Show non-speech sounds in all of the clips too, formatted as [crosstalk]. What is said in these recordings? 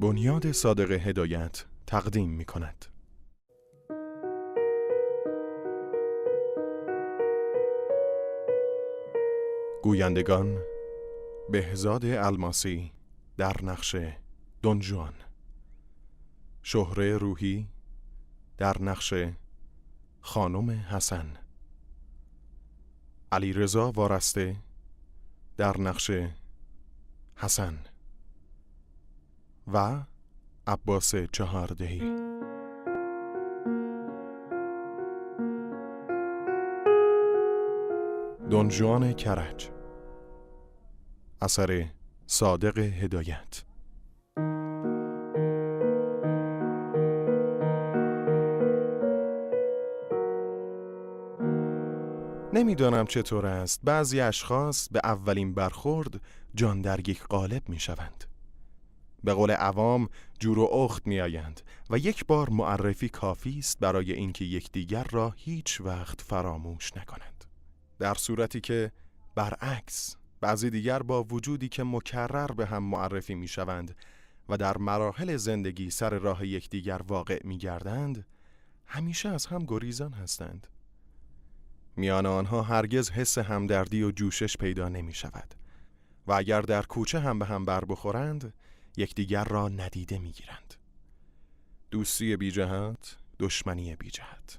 بنیاد صادق هدایت تقدیم می کند. گویندگان بهزاد الماسی در نقش دنجوان شهره روحی در نقش خانم حسن. علی رضا وارسته در نقش حسن. و عباس چهاردهی. دنجوان کرج اثر صادق هدایت. نمی‌دانم چطور است. بعضی اشخاص به اولین برخورد جان در یک قالب می. به قول عوام جور و اخت می آیند و یک بار معرفی کافی است برای اینکه یکدیگر را هیچ وقت فراموش نکنند. در صورتی که برعکس بعضی دیگر با وجودی که مکرر به هم معرفی می شوند و در مراحل زندگی سر راه یکدیگر واقع می گردند همیشه از هم گریزان هستند. میان آنها هرگز حس همدردی و جوشش پیدا نمی شود و اگر در کوچه هم به هم بر بخورند یکدیگر را ندیده می گیرند. دوستی بی جهت، دشمنی بی جهت.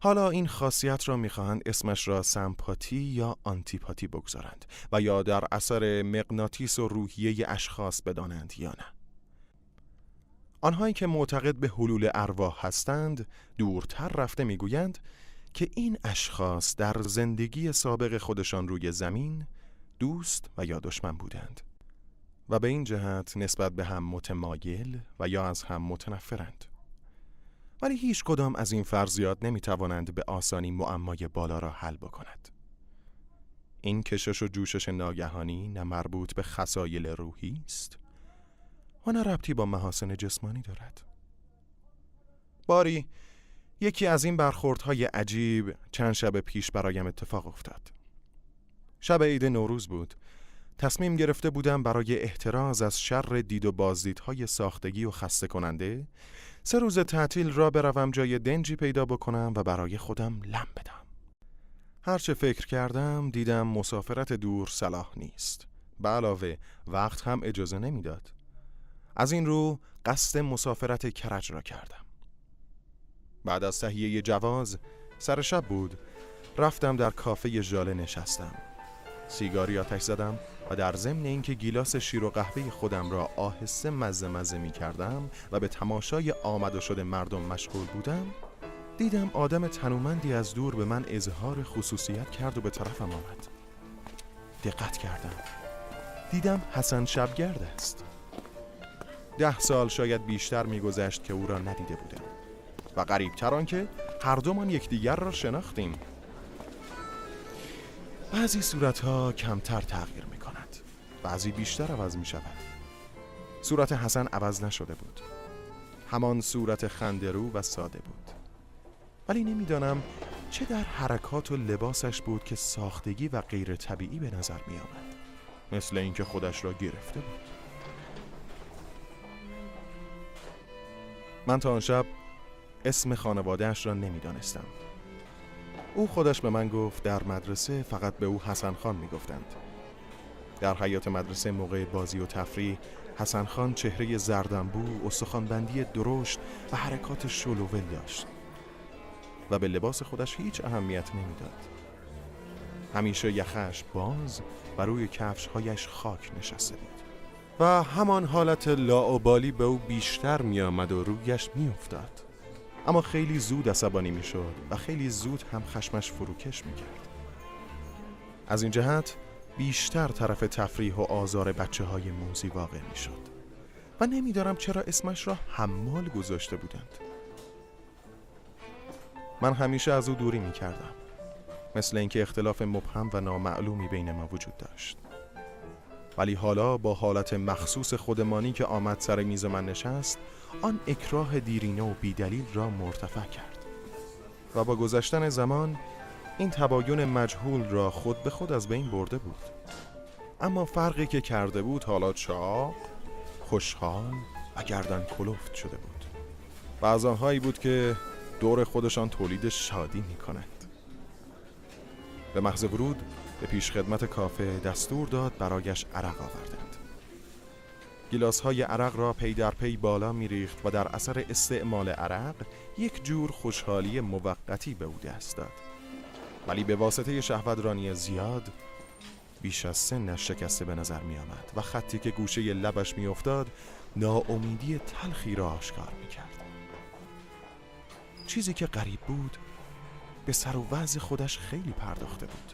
حالا این خاصیت را می‌خواهند اسمش را سمپاتی یا آنتیپاتی بگذارند و یا در اثر مغناطیس و روحیه اشخاص بدانند یا نه. آنهایی که معتقد به حلول ارواح هستند دورتر رفته می‌گویند که این اشخاص در زندگی سابق خودشان روی زمین دوست و یا دشمن بودند و به این جهت نسبت به هم متمایل و یا از هم متنفرند ولی هیچ کدام از این فرضیات نمی توانند به آسانی معمای بالا را حل بکند این کشش و جوشش ناگهانی نه مربوط به خسایل روحی است و نه ربطی با محاسن جسمانی دارد باری یکی از این برخوردهای عجیب چند شب پیش برایم اتفاق افتاد. شب عید نوروز بود. تصمیم گرفته بودم برای احتراز از شر دید و بازدیدهای ساختگی و خسته کننده سه روز تعطیل را بروم جای دنجی پیدا بکنم و برای خودم لم بدم. هرچه فکر کردم دیدم مسافرت دور صلاح نیست. به علاوه وقت هم اجازه نمی‌داد. از این رو قصد مسافرت کرج را کردم. بعد از تهیه جواز سر شب بود رفتم در کافه ژاله نشستم سیگاری آتش زدم و در ضمن اینکه گیلاس شیر و قهوه خودم را آهسته مزه مزه می کردم و به تماشای آمد و شده مردم مشغول بودم دیدم آدم تنومندی از دور به من اظهار خصوصیت کرد و به طرفم آمد. دقت کردم. دیدم حسن شبگرد است. ده سال شاید بیشتر میگذشت که او را ندیده بودم. و غریبتر که هر دومان یکدیگر را شناختیم. بعضی صورتها کمتر تغییر می بعضی بیشتر عوض می شود صورت حسن عوض نشده بود. همان صورت خندرو و ساده بود. ولی نمی‌دانم چه در حرکات و لباسش بود که ساختگی و غیر طبیعی به نظر می آمد مثل اینکه خودش را گرفته بود. من تا آن شب اسم خانوادهش را نمی‌دانستم. او خودش به من گفت در مدرسه فقط به او حسن خان می گفتند. در حیات مدرسه موقع بازی و تفریح حسن خان چهره زردنبو، استخوانبندی درشت و حرکات شلوول داشت و به لباس خودش هیچ اهمیت نمی‌داد. همیشه یخش باز و روی کفشهایش خاک نشسته بود و همان حالت لاعبالی به او بیشتر می آمد و رویش می افتاد. اما خیلی زود عصبانی می‌شد و خیلی زود هم خشمش فروکش می‌کرد از این جهت بیشتر طرف تفریح و آزار بچه های موزی واقع می‌شد. و نمیدارم چرا اسمش را حمال گذاشته بودند. من همیشه از او دوری می‌کردم مثل اینکه اختلاف مبهم و نامعلومی بین ما وجود داشت. ولی حالا با حالت مخصوص خودمانی که آمد سر میز من نشست آن اکراه دیرینه و بیدلیل را مرتفع کرد. و با گذشتن زمان این تباین مجهول را خود به خود از بین برده بود. اما فرقی که کرده بود حالا چاق خوشحال و گردن کلفت شده بود. از آن‌هایی بود که دور خودشان تولید شادی می کنند به محض ورود به پیش خدمت کافه دستور داد برایش عرق آوردند. گیلاس های عرق را پی در پی بالا می ریخت و در اثر استعمال عرق یک جور خوشحالی موقتی به او دست داد. ولی به واسطه شهوترانی زیاد بیش از سنش شکسته به نظر می آمد و خطی که گوشه لبش می افتاد ناامیدی تلخی را آشکار می کرد چیزی که غریب بود به سر و وضع خودش خیلی پرداخته بود.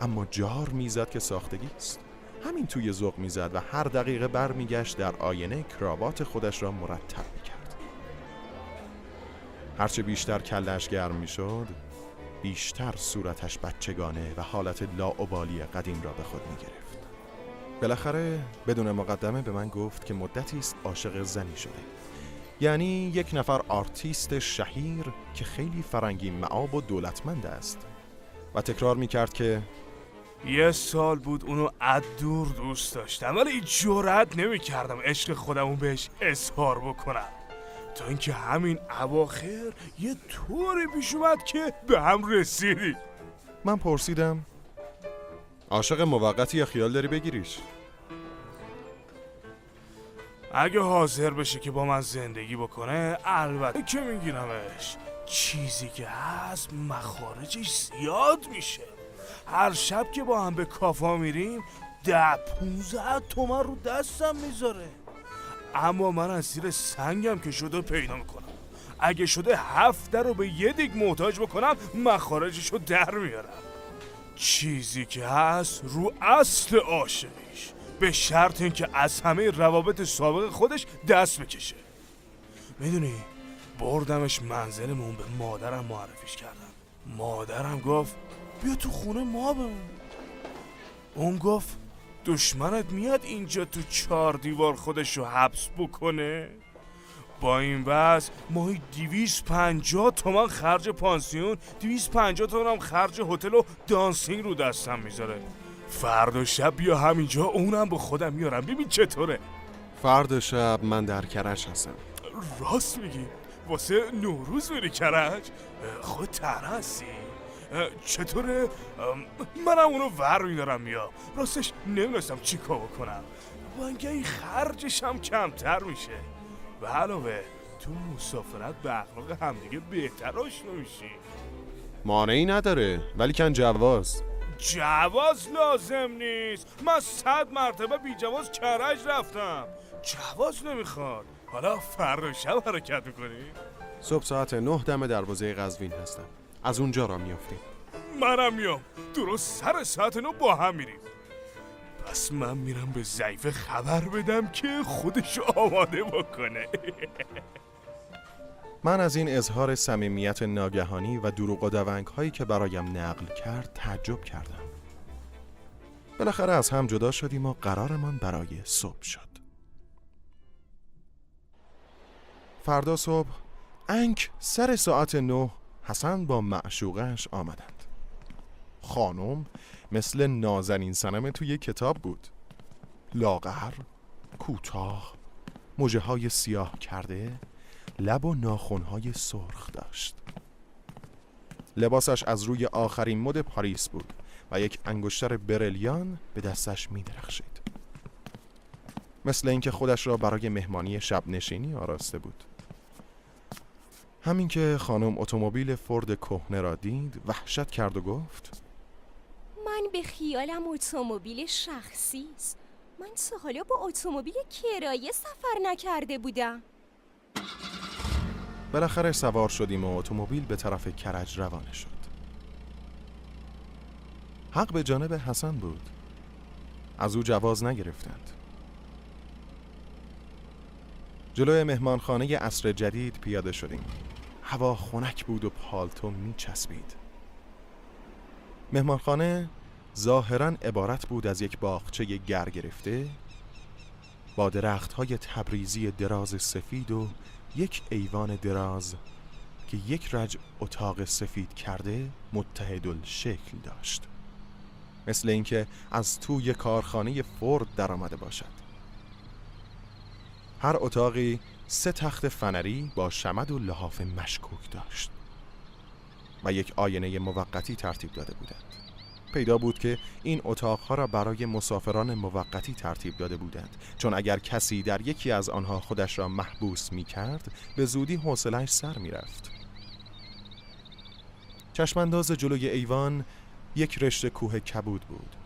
اما جار می‌زد که ساختگی است. همین توی ذوق می‌زد و هر دقیقه برمیگشت در آینه کراوات خودش را مرتب می‌کرد. هرچه بیشتر کله‌اش گرم می‌شد بیشتر صورتش بچگانه و حالت لاابالی قدیم را به خود می‌گرفت. بالاخره بدون مقدمه به من گفت که مدتی است عاشق زنی شده. یعنی یک نفر آرتیست شهیر که خیلی فرنگی مآب و دولتمند است. و تکرار می‌کرد که یه سال بود اونو از دور دوست داشتم ولی جرأت نمی‌کردم عشق خودمو بهش اظهار بکنم. تا اینکه همین اواخر یه طوری پیش اومد که به هم رسیدی. من پرسیدم عاشق موقتی یا خیال داری بگیریش؟ اگه حاضر بشه که با من زندگی بکنه البته که میگیرمش. چیزی که هست مخارجش زیاد میشه. هر شب که با هم به کافا میریم ده پونزه تومن رو دستم می‌ذاره. اما من از زیر سنگم که شده پیدا می‌کنم. اگه شده هفت رو به یه دیگ محتاج بکنم مخارجش رو در میارم. چیزی که هست رو اصل عاشقیش. به شرط اینکه از همه روابط سابق خودش دست بکشه. می‌دونی بردمش منزلمون به مادرم معرفیش کردم. مادرم گفت بیا تو خونه ما بمون. اون گفت دشمنت میاد اینجا تو چهار دیوار خودش رو حبس بکنه؟ با این وضع ماهی دیویس پنجاه تومن خرج پانسیون دیویس پنجاه تومن هم خرج هتل و دانسینگ رو دستم می‌ذاره. فردا شب بیا همینجا اونم با خودم میارم. ببین چطوره. فردا شب من در کرش هستم. راست میگی. واسه نوروز میری کرج؟ خود تر هستی. چطوره؟ منم اونو ور میدارم یا راستش نمی‌دونستم چی کار بکنم. با این خرجش هم کمتر میشه. و علاوه تو مسافرت به اخلاق همدیگه بهتر آشنا میشی. مانعی نداره ولی کن جواز. جواز لازم نیست. من صد مرتبه بی جواز کرج رفتم. جواز نمی‌خواد. حالا فردا شب حرکت می‌کنی؟ صبح ساعت نه دم دروازه قزوین هستم. از اونجا را میافتیم. منم میام. درست سر ساعت نو با هم میریم. پس من میرم به ضعیف خبر بدم که خودش آماده بکنه. [laughs] من از این اظهار صمیمیت ناگهانی و دروغ و دونگ هایی که برایم نقل کرد تعجب کردم. بالاخره از هم جدا شدیم و قرارمان برای صبح شد. فردا صبح انک سر ساعت نه حسن با معشوقش آمدند. خانم مثل نازنین سنم توی کتاب بود. لاغر کوتاه موجه های سیاه کرده لب و ناخونهای سرخ داشت. لباسش از روی آخرین مد پاریس بود و یک انگشتر برلیان به دستش می درخشید مثل اینکه خودش را برای مهمانی شب نشینی آراسته بود. همین که خانم اتومبیل فورد کهنه را دید وحشت کرد و گفت من به خیالم اتومبیل شخصی است. من تا حالا با اتومبیل کرایه سفر نکرده بودم. بالاخره سوار شدیم و اتومبیل به طرف کرج روانه شد. حق به جانب حسن بود. از او جواز نگرفتند. جلوی مهمانخانه عصر جدید پیاده شدیم. هوا خنک بود و پالتو می چسبید مهمانخانه ظاهرا عبارت بود از یک باغچه گر گرفته با درخت های تبریزی دراز سفید و یک ایوان دراز که یک رج اتاق سفید کرده متحد شکل داشت. مثل اینکه از توی کارخانه فورد درآمده باشد. هر اتاقی سه تخت فنری با شمد و لحاف مشکوک داشت و یک آینه موقتی ترتیب داده بودند. پیدا بود که این اتاقها را برای مسافران موقتی ترتیب داده بودند. چون اگر کسی در یکی از آنها خودش را محبوس می کرد به زودی حوصلش سر می رفت چشمانداز جلوی ایوان یک رشته کوه کبود بود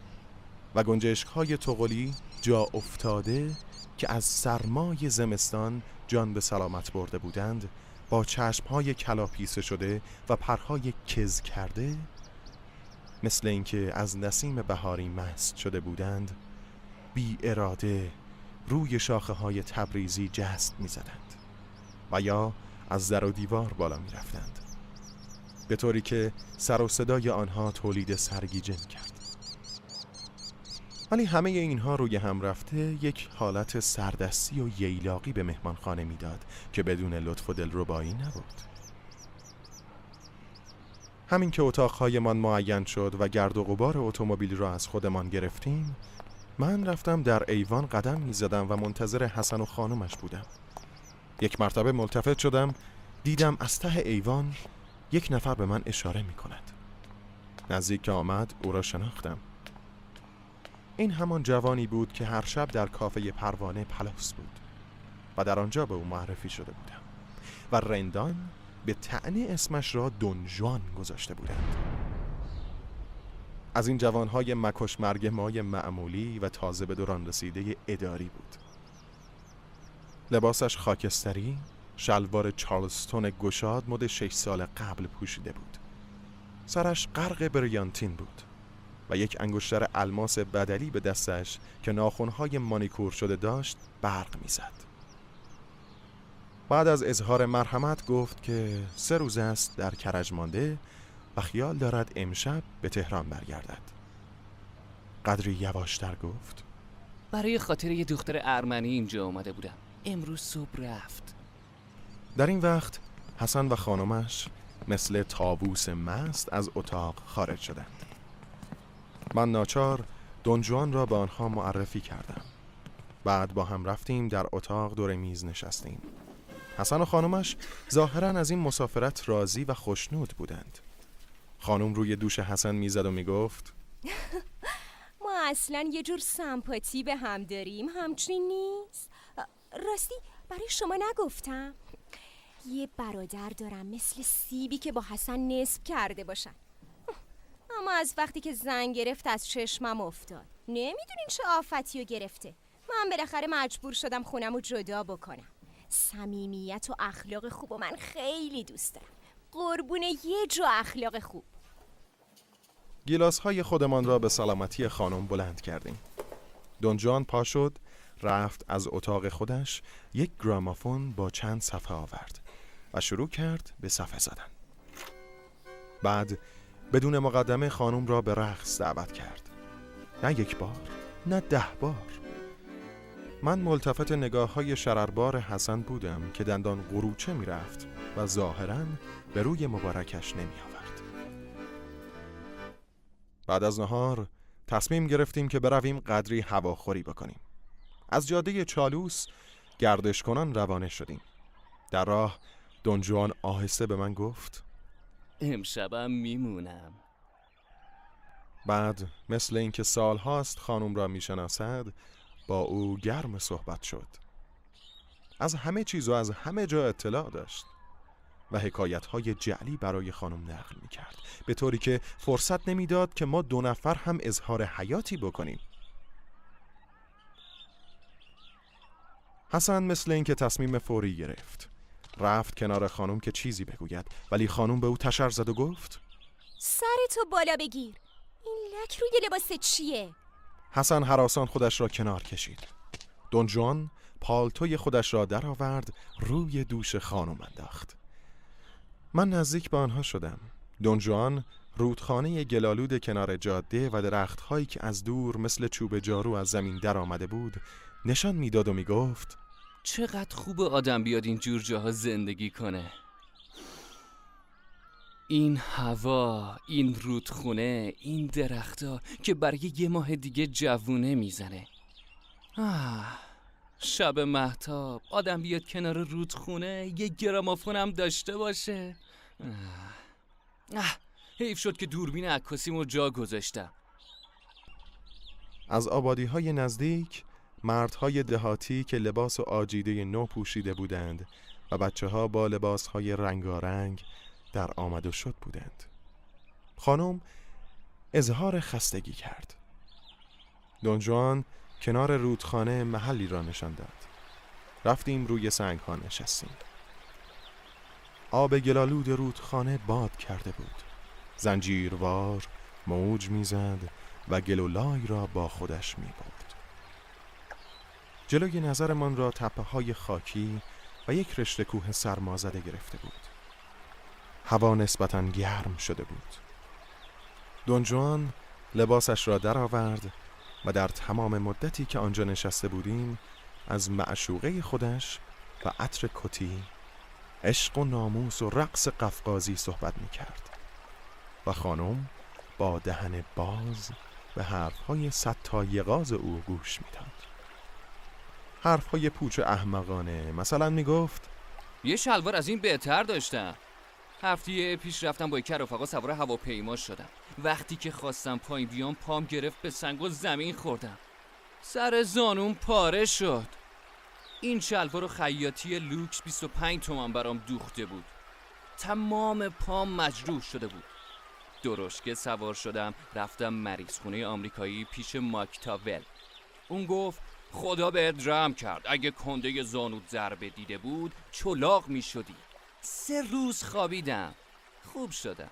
و گنجشک های تغلی جا افتاده که از سرمای زمستان جان به سلامت برده بودند با چشم های کلاپیسه شده و پرهای کز کرده مثل اینکه از نسیم بهاری مست شده بودند بی اراده روی شاخه های تبریزی جست می زدند و یا از در و دیوار بالا می رفتند به طوری که سر و صدای آنها تولید سرگیجه می کرد ولی همه اینها روی هم رفته یک حالت سردستی و ییلاقی به مهمانخانه می‌داد که بدون لطف و دلربایی نبود. همین که اتاقهایمان معین شد و گرد و غبار اتومبیل را از خودمان گرفتیم من رفتم در ایوان قدم می زدم و منتظر حسن و خانمش بودم. یک مرتبه ملتفت شدم دیدم از ته ایوان یک نفر به من اشاره می کند نزدیک آمد او را شناختم. این همان جوانی بود که هر شب در کافه پروانه پلاس بود و در آنجا به او معرفی شده بودم و رندان به تعنی اسمش را دونجوان گذاشته بودند. از این جوانهای مکش مرگ مای معمولی و تازه به دوران رسیده اداری بود. لباسش خاکستری شلوار چارلستون گشاد مد شش سال قبل پوشیده بود. سرش غرق بریانتین بود. و یک انگشتر الماس بدلی به دستش که ناخونهای مانیکور شده داشت برق می‌زد. بعد از اظهار مرحمت گفت که سه روز است در کرج مانده و خیال دارد امشب به تهران برگردد. قدری یواشتر گفت برای خاطر یه دختر ارمنی اینجا آمده بودم امروز صبح رفت در این وقت حسن و خانمش مثل تابوس مست از اتاق خارج شدند. من ناچار دنجوان را به آنها معرفی کردم. بعد با هم رفتیم در اتاق دور میز نشستیم. حسن و خانمش ظاهرا از این مسافرت راضی و خوشنود بودند. خانم روی دوش حسن می‌زد و می‌گفت [laughs] ما اصلا یه جور سمپاتی به هم داریم همچنین نیست. راستی برای شما نگفتم. یه برادر دارم مثل سیبی که با حسن نصب کرده باشن. اما از وقتی که زن گرفت از چشمم افتاد. نمی‌دونین چه آفتی رو گرفته. من بالاخره مجبور شدم خونم رو جدا بکنم. صمیمیت و اخلاق خوب و من خیلی دوست دارم. قربون یه جو اخلاق خوب. گیلاس های خودمان را به سلامتی خانم بلند کردیم. دونجان پا شد رفت از اتاق خودش یک گرامافون با چند صفحه آورد و شروع کرد به صفحه زدن. بعد بدون مقدمه خانم را به رقص دعوت کرد. نه یک بار نه ده بار. من ملتفت نگاه های شرربار حسن بودم که دندان قروچه می رفت و ظاهرا به روی مبارکش نمی آورد بعد از نهار تصمیم گرفتیم که برویم قدری هواخوری بکنیم. از جاده چالوس گردش کنان روانه شدیم. در راه دونجوان آهسته به من گفت امشبم میمونم. بعد مثل اینکه سال هاست خانم را می‌شناسد با او گرم صحبت شد. از همه چیز و از همه جا اطلاع داشت و حکایت های جعلی برای خانم نقل می کرد به طوری که فرصت نمی‌داد که ما دو نفر هم اظهار حیاتی بکنیم. حسن مثل اینکه تصمیم فوری گرفت. رفت کنار خانم که چیزی بگوید. ولی خانم به او تشر زد و گفت سرتو بالا بگیر. این لک روی لباس چیه؟ حسن حراسان خودش را کنار کشید. دونجوان پالتوی خودش را درآورد روی دوش خانم انداخت. من نزدیک به آنها شدم. دونجوان رودخانه گلالود کنار جاده و درختهایی که از دور مثل چوب جارو از زمین در آمده بود نشان می‌داد و می‌گفت چقدر خوب آدم بیاد این جور جاها زندگی کنه این هوا این رودخونه این درختها که برای یه ماه دیگه جوونه می‌زنه آه شب محتاب آدم بیاد کنار رودخونه یه گرامافون هم داشته باشه اه. اه. حیف شد که دوربین عکاسیمو جا گذاشتم از آبادی های نزدیک مردهای دهاتی که لباس و آجیده نو پوشیده بودند و بچه ها با لباس های رنگارنگ در آمد و شد بودند. خانم اظهار خستگی کرد. دونجوان کنار رودخانه محلی را نشان داد. رفتیم روی سنگ ها نشستیم. آب گلالود رودخانه باد کرده بود. زنجیروار موج می‌زد و گلولای را با خودش می برد. جلوی نظرمان را تپه های خاکی و یک رشته کوه سرمازده گرفته بود. هوا نسبتا گرم شده بود. دونجوان لباسش را درآورد و در تمام مدتی که آنجا نشسته بودیم از معشوقه خودش و عطر کتی عشق و ناموس و رقص قفقازی صحبت می کرد و خانم با دهن باز به حرفهای ستایقاز او گوش می‌داد حرفهای پوچ احمقانه. مثلا می‌گفت یه شلوار از این بهتر داشتم. هفته پیش رفتم با یک رفقا سوار هواپیما شدم. وقتی که خواستم پایین بیام پام گرفت به سنگ و زمین خوردم. سر زانون پاره شد. این شلوار خیاطی لوکس 25 تومن برام دوخته بود. تمام پام مجروح شده بود. درشکه سوار شدم رفتم مریض خونه آمریکایی پیش ماکتاول اون گفت خدا بهت رم کرد. اگه کنده زانود ضربه دیده بود چلاق می شدی سه روز خوابیدم. خوب شدم.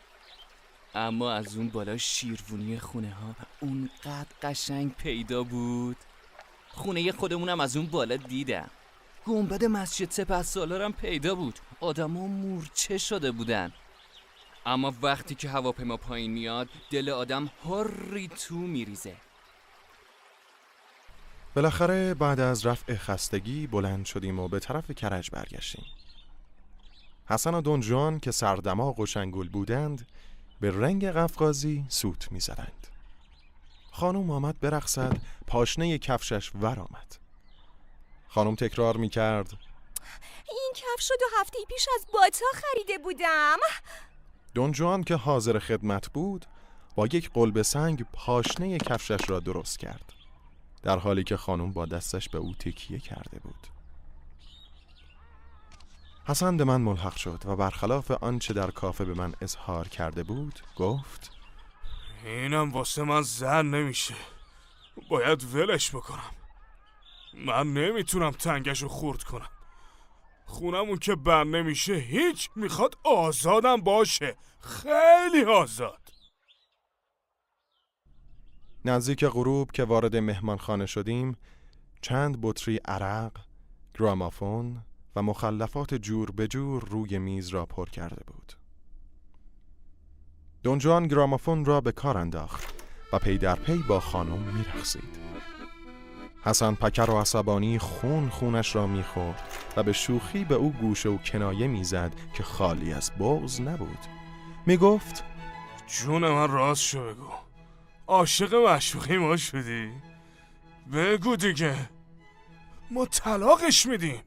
اما از اون بالا شیروونی خونه ها اونقدر قشنگ پیدا بود. خونه خودمونم از اون بالا دیدم. گنبد مسجد سپه سالارم پیدا بود. آدما مورچه شده بودن. اما وقتی که هواپیما پایین میاد دل آدم هری تو میریزه. بالاخره بعد از رفع خستگی بلند شدیم و به طرف کرج برگشتیم. حسن و دونجوان که سردماغ و شنگول بودند به رنگ قفقازی سوت می‌زدند. خانم آمد برقصد پاشنه کفشش ور آمد. خانم تکرار می کرد این کفش رو دو هفته پیش از باتا خریده بودم. دونجوان که حاضر خدمت بود با یک قلب سنگ پاشنه کفشش را درست کرد. در حالی که خانم با دستش به او تکیه کرده بود. حسن به من ملحق شد و برخلاف آنچه در کافه به من اظهار کرده بود گفت اینم واسه من زن نمیشه. باید ولش بکنم. من نمی‌تونم تنگش رو خورد کنم. خونمون که بر نمیشه هیچ می‌خواد آزادم باشه. خیلی آزاد. نزدیک غروب که وارد مهمانخانه شدیم چند بطری عرق، گرامافون و مخلفات جور به جور روی میز را پر کرده بود. دونجوان گرامافون را به کار انداخت و پی در پی با خانم میرخصید. حسن پکر و عصبانی خون خونش را می‌خورد و به شوخی به او گوشه و کنایه می‌زد که خالی از بغز نبود. می‌گفت جون من راست شو بگو عاشق معشوقی ما شدی. بگو دیگه. ما طلاقش میدیم.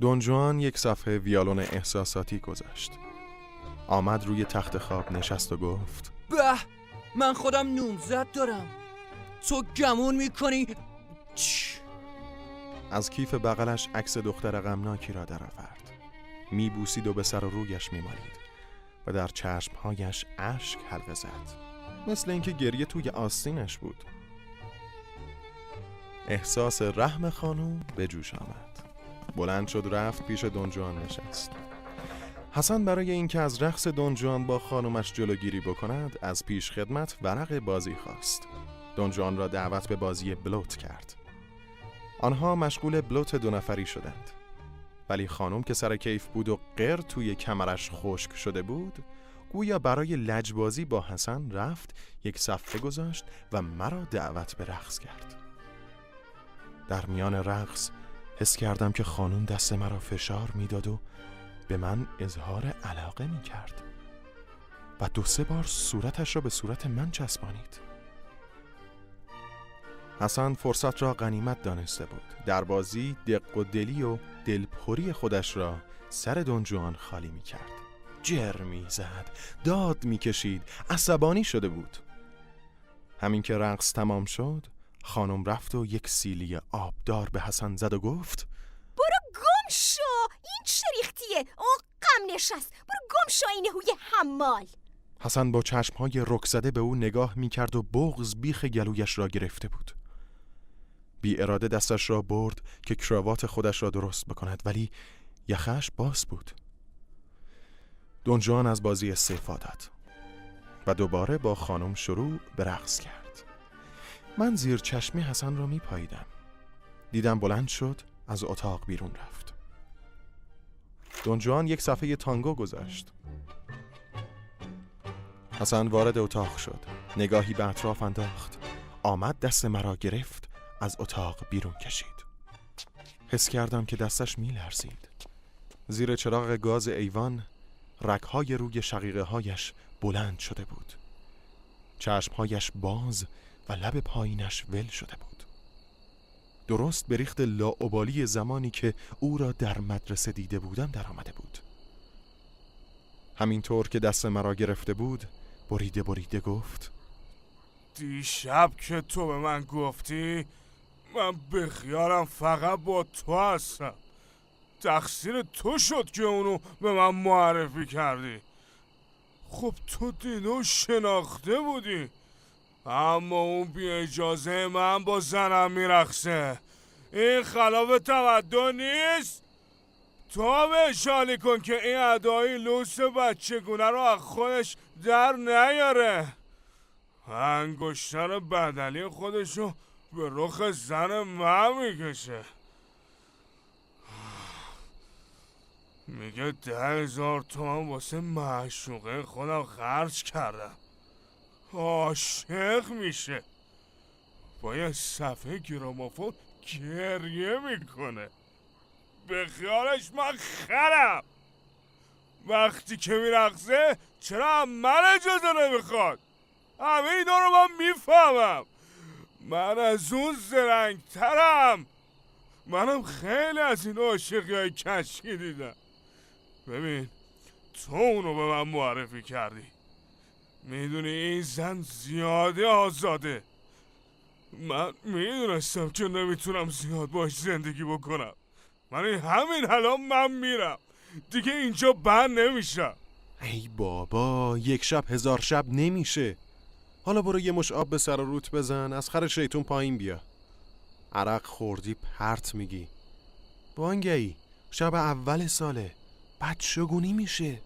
دونجوان یک صفحه ویالون احساساتی گذاشت آمد روی تخت خواب نشست و گفت به من خودم نومزد دارم. تو گمون می‌کنی؟ چش. از کیف بغلش عکس دختر غمناکی را درآورد میبوسید و به سر و رویش میمالید و در چشمهایش اشک حلقه زد. مثل اینکه گریه توی آستینش بود. احساس رحم خانوم به جوش آمد. بلند شد رفت پیش دونجوان نشست. حسن برای اینکه از رقص دونجوان با خانومش جلوگیری بکند از پیش خدمت ورق بازی خواست. دونجوان را دعوت به بازی بلوت کرد. آنها مشغول بلوت دو نفری شدند. ولی خانم که سر کیف بود و قر توی کمرش خشک شده بود گویا برای لجبازی با حسن رفت یک صفحه گذاشت و مرا دعوت به رقص کرد. در میان رقص حس کردم که خانم دست مرا فشار می‌داد و به من اظهار علاقه می کرد و دو سه بار صورتش را به صورت من چسبانید. حسن فرصت را غنیمت دانسته بود. در بازی دق و دلی و دلپری خودش را سر دنجوان خالی می کرد جر می زد داد می کشید عصبانی شده بود. همین که رقص تمام شد خانم رفت و یک سیلی آبدار به حسن زد و گفت برو گم شو! این چریختیه او غم نشست. برو گم شو این هوی حمال. حسن با چشمهای رک زده به او نگاه می کرد و بغز بیخ گلویش را گرفته بود. بی اراده دستش را برد که کراوات خودش را درست بکند ولی یخش باز بود. دونجان از بازی استعفا داد و دوباره با خانم شروع به رقص کرد. من زیر چشمی حسن را می پاییدم. دیدم بلند شد از اتاق بیرون رفت. دونجوان یک صفحه تانگو گذاشت. حسن وارد اتاق شد. نگاهی به اطراف انداخت. آمد دست مرا گرفت از اتاق بیرون کشید. حس کردم که دستش می لرزید. زیر چراغ گاز ایوان رکهای روی شقیقه هایش بلند شده بود. چشمهایش باز و لب پایینش ول شده بود. درست به ریخت لاعبالی زمانی که او را در مدرسه دیده بودم در آمده بود. همینطور که دست مرا گرفته بود بریده بریده گفت دیشب که تو به من گفتی من به خیالم فقط با تو هستم. تقصیر تو شد که اونو به من معرفی کردی. خب تو دینو شناخته بودی. اما اون بی اجازه من با زنم میرخصه. این خلاف تمدن نیست. تو به کن که این ادایی لوس بچگونه رو از خودش در نیاره. انگشتر بدلی خودشو به رخ زن من می‌کشه. میگه ده هزار تومن واسه معشوقه خودم خرج کردم. عاشق میشه. با یه صفحه گرامافون گریه می‌کنه. به خیالش من خرم. وقتی که میرقصه چرا من اجازه نمی‌خواد؟ همه اینا رو من می‌فهمم. من از اون زرنگترم. منم خیلی از این عاشقی های کشکی دیدم. ببین تو اونو به من معرفی کردی. می‌دونی این زن زیاده آزاده. من می‌دونستم که نمی‌تونم زیاد باش زندگی بکنم. من همین الان من میرم. دیگه اینجا بند نمیشم. ای بابا یک شب هزار شب نمیشه. حالا برو یه مش آب به سر روت بزن از خر شیطون پایین بیا. عرق خوردی پرت میگی. بانگی شب اول ساله. بعد شگونی میشه؟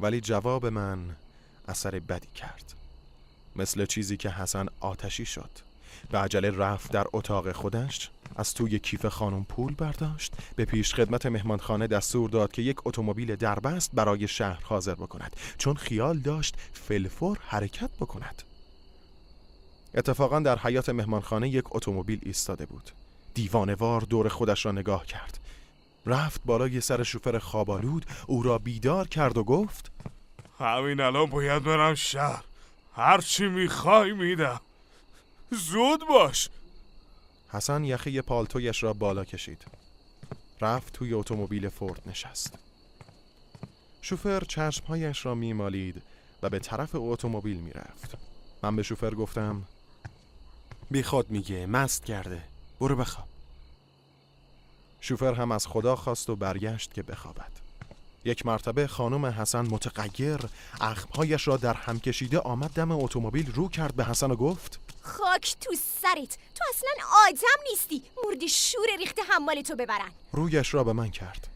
ولی جواب من اثر بدی کرد. مثل چیزی که حسن آتشی شد به عجله رفت در اتاق خودش از توی کیف خانم پول برداشت. به پیش خدمت مهمانخانه دستور داد که یک اتومبیل دربست برای شهر حاضر بکند چون خیال داشت فلفور حرکت بکند. اتفاقا در حیات مهمانخانه یک اتومبیل ایستاده بود. دیوانوار دور خودش را نگاه کرد. رفت بالای سر شوفر خوابالود او را بیدار کرد و گفت همین الان باید برم شهر. هرچی می‌خوای میدم. زود باش. حسن یخی پالتویش را بالا کشید. رفت توی اتومبیل فورد نشست. شوفر چشمهایش را میمالید و به طرف اتومبیل می‌رفت. من به شوفر گفتم بی خود میگه مست کرده. برو بخواب. شوفر هم از خدا خواست و برگشت که بخوابد. یک مرتبه خانم حسن متغیر اخمهایش را در هم کشیده آمد دم اتومبیل رو کرد به حسن و گفت خاک تو سرت تو اصلا آدم نیستی. مردی شور ریخته حمال تو ببرن. رویش را به من کرد.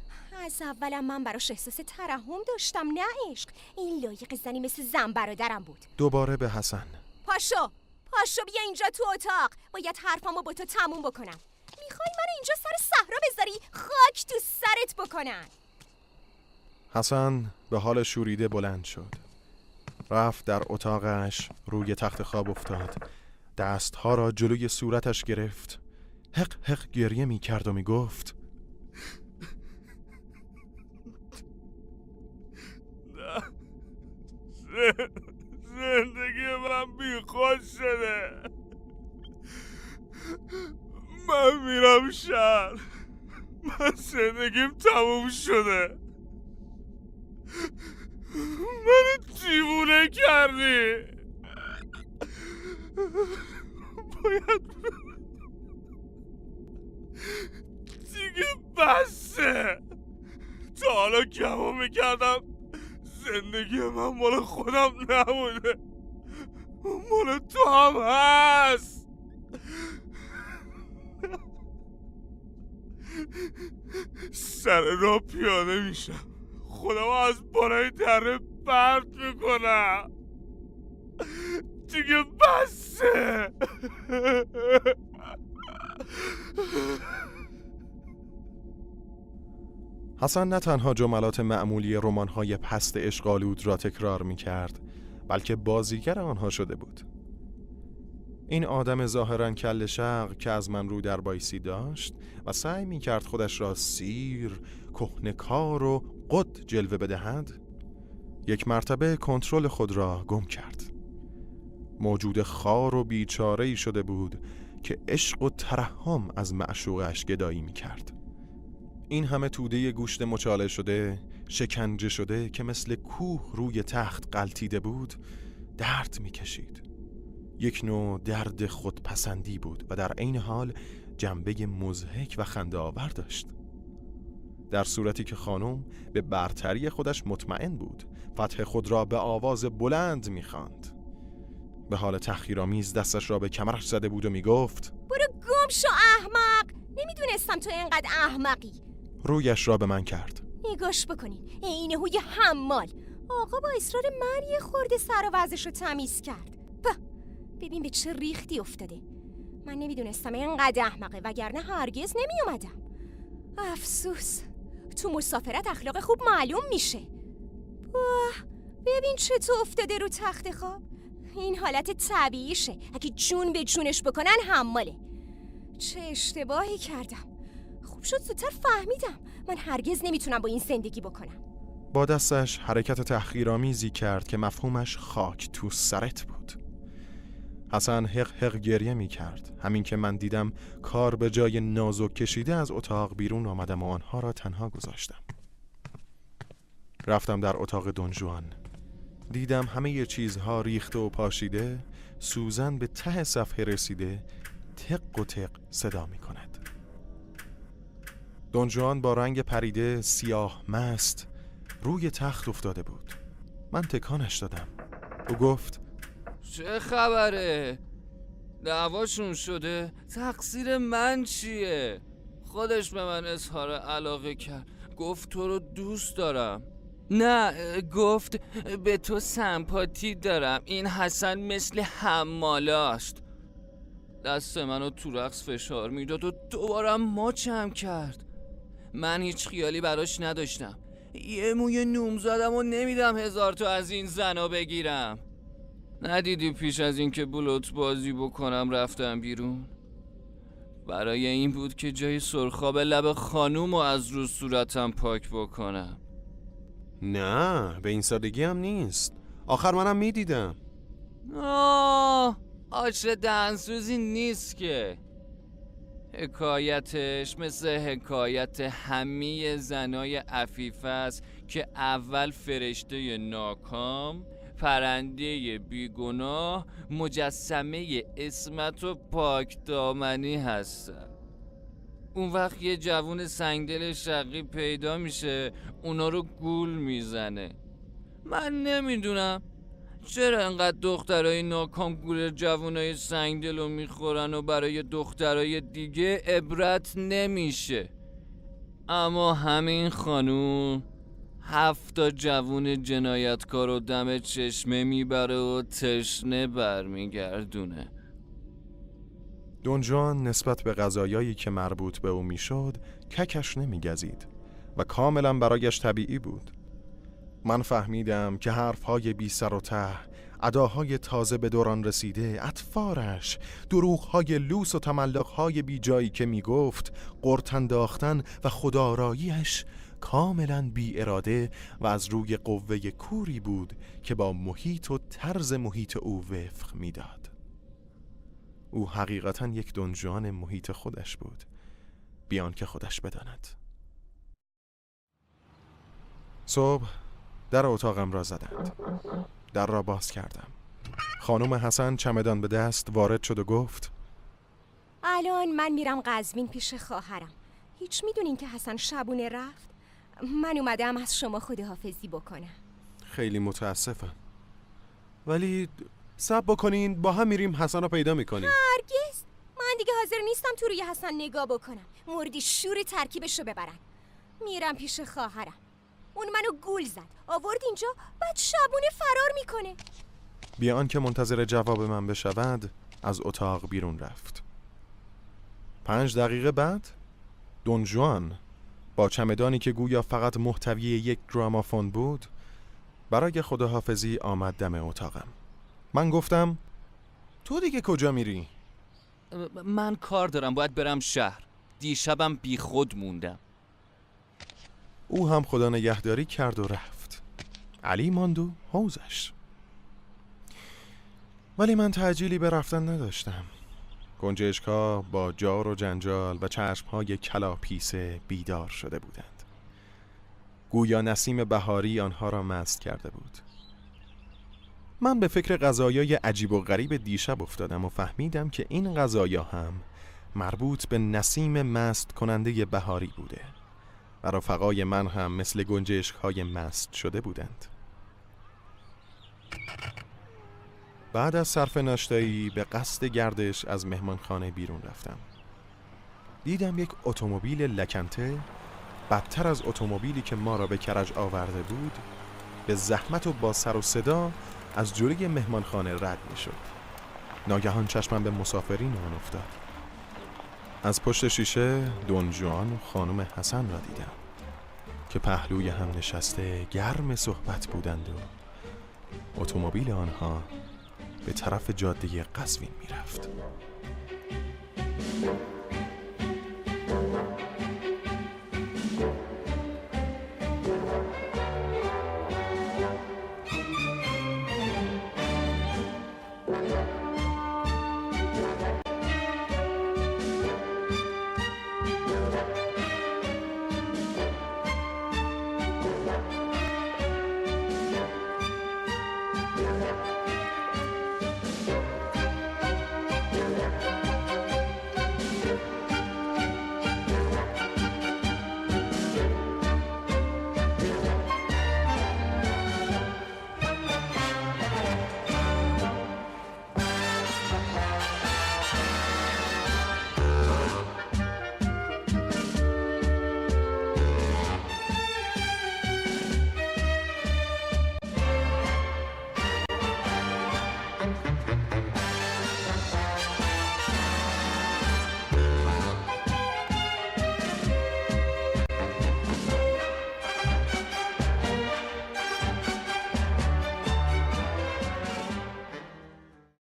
از اولم من براش احساس ترحم داشتم نه عشق. این لایق زنی مثل زن برادرم بود. دوباره به حسن. پاشو پاشو بیا اینجا تو اتاق. باید حرفامو با تو تموم بکنم. می‌خوای من اینجا سر صحرا بذاری خاک تو سرت بکنن؟ حسن به حال شوریده بلند شد. رفت در اتاقش روی تخت خواب افتاد. دستها را جلوی صورتش گرفت. حق حق گریه می کرد و می گفت زندگی من بی شده. من میرم شهر. من زندگیم تموم شده. منو دیوونه کردی. باید دیگه بسه تا حالا گما می‌کردم. زندگی من مال خودم نبوده. مال تو هم هست. سر را پیاده میشم. خودم از بالای دره پرت می‌کنم. دیگه بسه. حسن نه تنها جملات معمولی رمان‌های پست اشغالود را تکرار می کرد بلکه بازیگر آنها شده بود. این آدم ظاهرا کل شق که از من رو در بایسی داشت و سعی می کرد خودش را سیر، کهنکار و قد جلوه بدهد یک مرتبه کنترل خود را گم کرد. موجود خار و بیچاره ای شده بود که عشق و ترحم از معشوقش گدایی می کرد. این همه توده گوشت مچاله شده شکنجه شده که مثل کوه روی تخت قلتیده بود درد می کشید. یک نوع درد خودپسندی بود و در عین حال جنبه مزهک و خنده آور داشت. در صورتی که خانم به برتری خودش مطمئن بود فتح خود را به آواز بلند می‌خواند. به حال تحقیرآمیز دستش را به کمرش زده بود و می‌گفت برو گم شو احمق! نمی‌دونستم تو اینقدر احمقی! رویش را به من کرد. نگاش بکنین عین هوی حمال! آقا با اصرار من یه خورده سر و وضعش رو تمیز کرد. به ببین به چه ریختی افتاده. من نمی‌دونستم اینقدر احمقه وگرنه هرگز نمیومدم. افسوس تو مسافرت اخلاق خوب معلوم میشه. واه ببین چطور افتاده رو تخت خواب. این حالت طبیعیشه. اگه جون به جونش بکنن حماله. چه اشتباهی کردم. خوب شد زودتر فهمیدم. من هرگز نمی‌تونم با این زندگی بکنم. با دستش حرکت تحقیرآمیزی کرد که مفهومش خاک تو سرت بود. حسن حق حق گریه می کرد همین که من دیدم کار به جای نازک کشیده از اتاق بیرون آمدم و آنها را تنها گذاشتم. رفتم در اتاق دنجوان دیدم همه چیزها ریخته و پاشیده. سوزن به ته صفحه رسیده. تق و تق صدا می کند دنجوان با رنگ پریده سیاه مست روی تخت افتاده بود. من تکانش دادم. او گفت چه خبره؟ دعواشون شده؟ تقصیر من چیه؟ خودش به من اظهار علاقه کرد گفت تو رو دوست دارم نه گفت به تو سمپاتی دارم این حسن مثل حمالاست دست منو تو رقص فشار می‌داد و دوباره ماچم کرد من هیچ خیالی براش نداشتم یه موی نوم زدم و نمیدم هزار تا از این زنا بگیرم ندیدی پیش از اینکه بلوت بازی بکنم رفتم بیرون؟ برای این بود که جای سرخاب لب خانوم و از رو صورتم پاک بکنم. نه به این سادگی هم نیست. آخر منم می‌دیدم. آه آش دنسوزی نیست که. حکایتش مثل حکایت همه زنای عفیفه است که اول فرشته ناکام پرنده بیگناه مجسمه اسمت و پاک دامنی هستن. اون وقت یه جوون سنگدل شقی پیدا میشه اونا رو گول می‌زنه. من نمی‌دونم چرا انقدر دخترای ناکام گول جوانای سنگدل رو می‌خورن و برای دخترای دیگه عبرت نمیشه. اما همین خانوم هفت تا جوون جنایتکار و دم چشمه می‌بره و تشنه برمیگردونه. دونجان نسبت به غذایایی که مربوط به او می‌شد ککش نمیگزید و کاملا برایش طبیعی بود. من فهمیدم که حرفهای بی سر و ته اداهای تازه به دوران رسیده اطفارش دروغهای لوس و تملقهای بی جایی که می گفت قرت انداختن و خداراییش کاملا بی اراده و از روی قوه کوری بود که با محیط و طرز محیط او وفق می‌داد. او حقیقتا یک دنجوان محیط خودش بود. بیان که خودش بداند. صبح در اتاقم را زدند. در را باز کردم. خانم حسن چمدان به دست وارد شد و گفت الان من میرم قزوین پیش خواهرم. هیچ می‌دونین که حسن شبونه رفت؟ من اومدم از شما خداحافظی بکنم. خیلی متاسفم. ولی سب بکنین با هم میریم حسن رو پیدا می‌کنیم. هرگز. من دیگه حاضر نیستم تو روی حسن نگاه بکنم. موردی شور ترکیبش رو ببرن. میرم پیش خواهرم. اون منو گول زد. آورد اینجا بعد شبونه فرار می‌کنه. بیان که منتظر جواب من بشود از اتاق بیرون رفت. پنج دقیقه بعد دونجوان با چمدانی که گویا فقط محتوی یک گرامافون بود برای خداحافظی آمد دم اتاقم. من گفتم تو دیگه کجا میری؟ من کار دارم باید برم شهر. دیشبم بی خود موندم. او هم خدا نگهداری کرد و رفت. علی ماند و حوزش. ولی من تعجیلی به رفتن نداشتم. گنجشکا با جار و جنجال و چشمهای کلاپیسه بیدار شده بودند. گویا نسیم بهاری آنها را مست کرده بود. من به فکر غذایای عجیب و غریب دیشب افتادم و فهمیدم که این غذایا هم مربوط به نسیم مست کننده بهاری بوده و رفقای من هم مثل گنجشک های مست شده بودند. بعد از صرف ناشتایی به قصد گردش از مهمانخانه بیرون رفتم. دیدم یک اتومبیل لکنته بدتر از اتومبیلی که ما را به کرج آورده بود به زحمت و با سر و صدا از جلوی مهمانخانه رد می شد ناگهان چشمم به مسافرین آن افتاد. از پشت شیشه دونجوان و خانم حسن را دیدم که پهلوی هم نشسته گرم صحبت بودند و اتومبیل آنها به طرف جاده قزوین می‌رفت.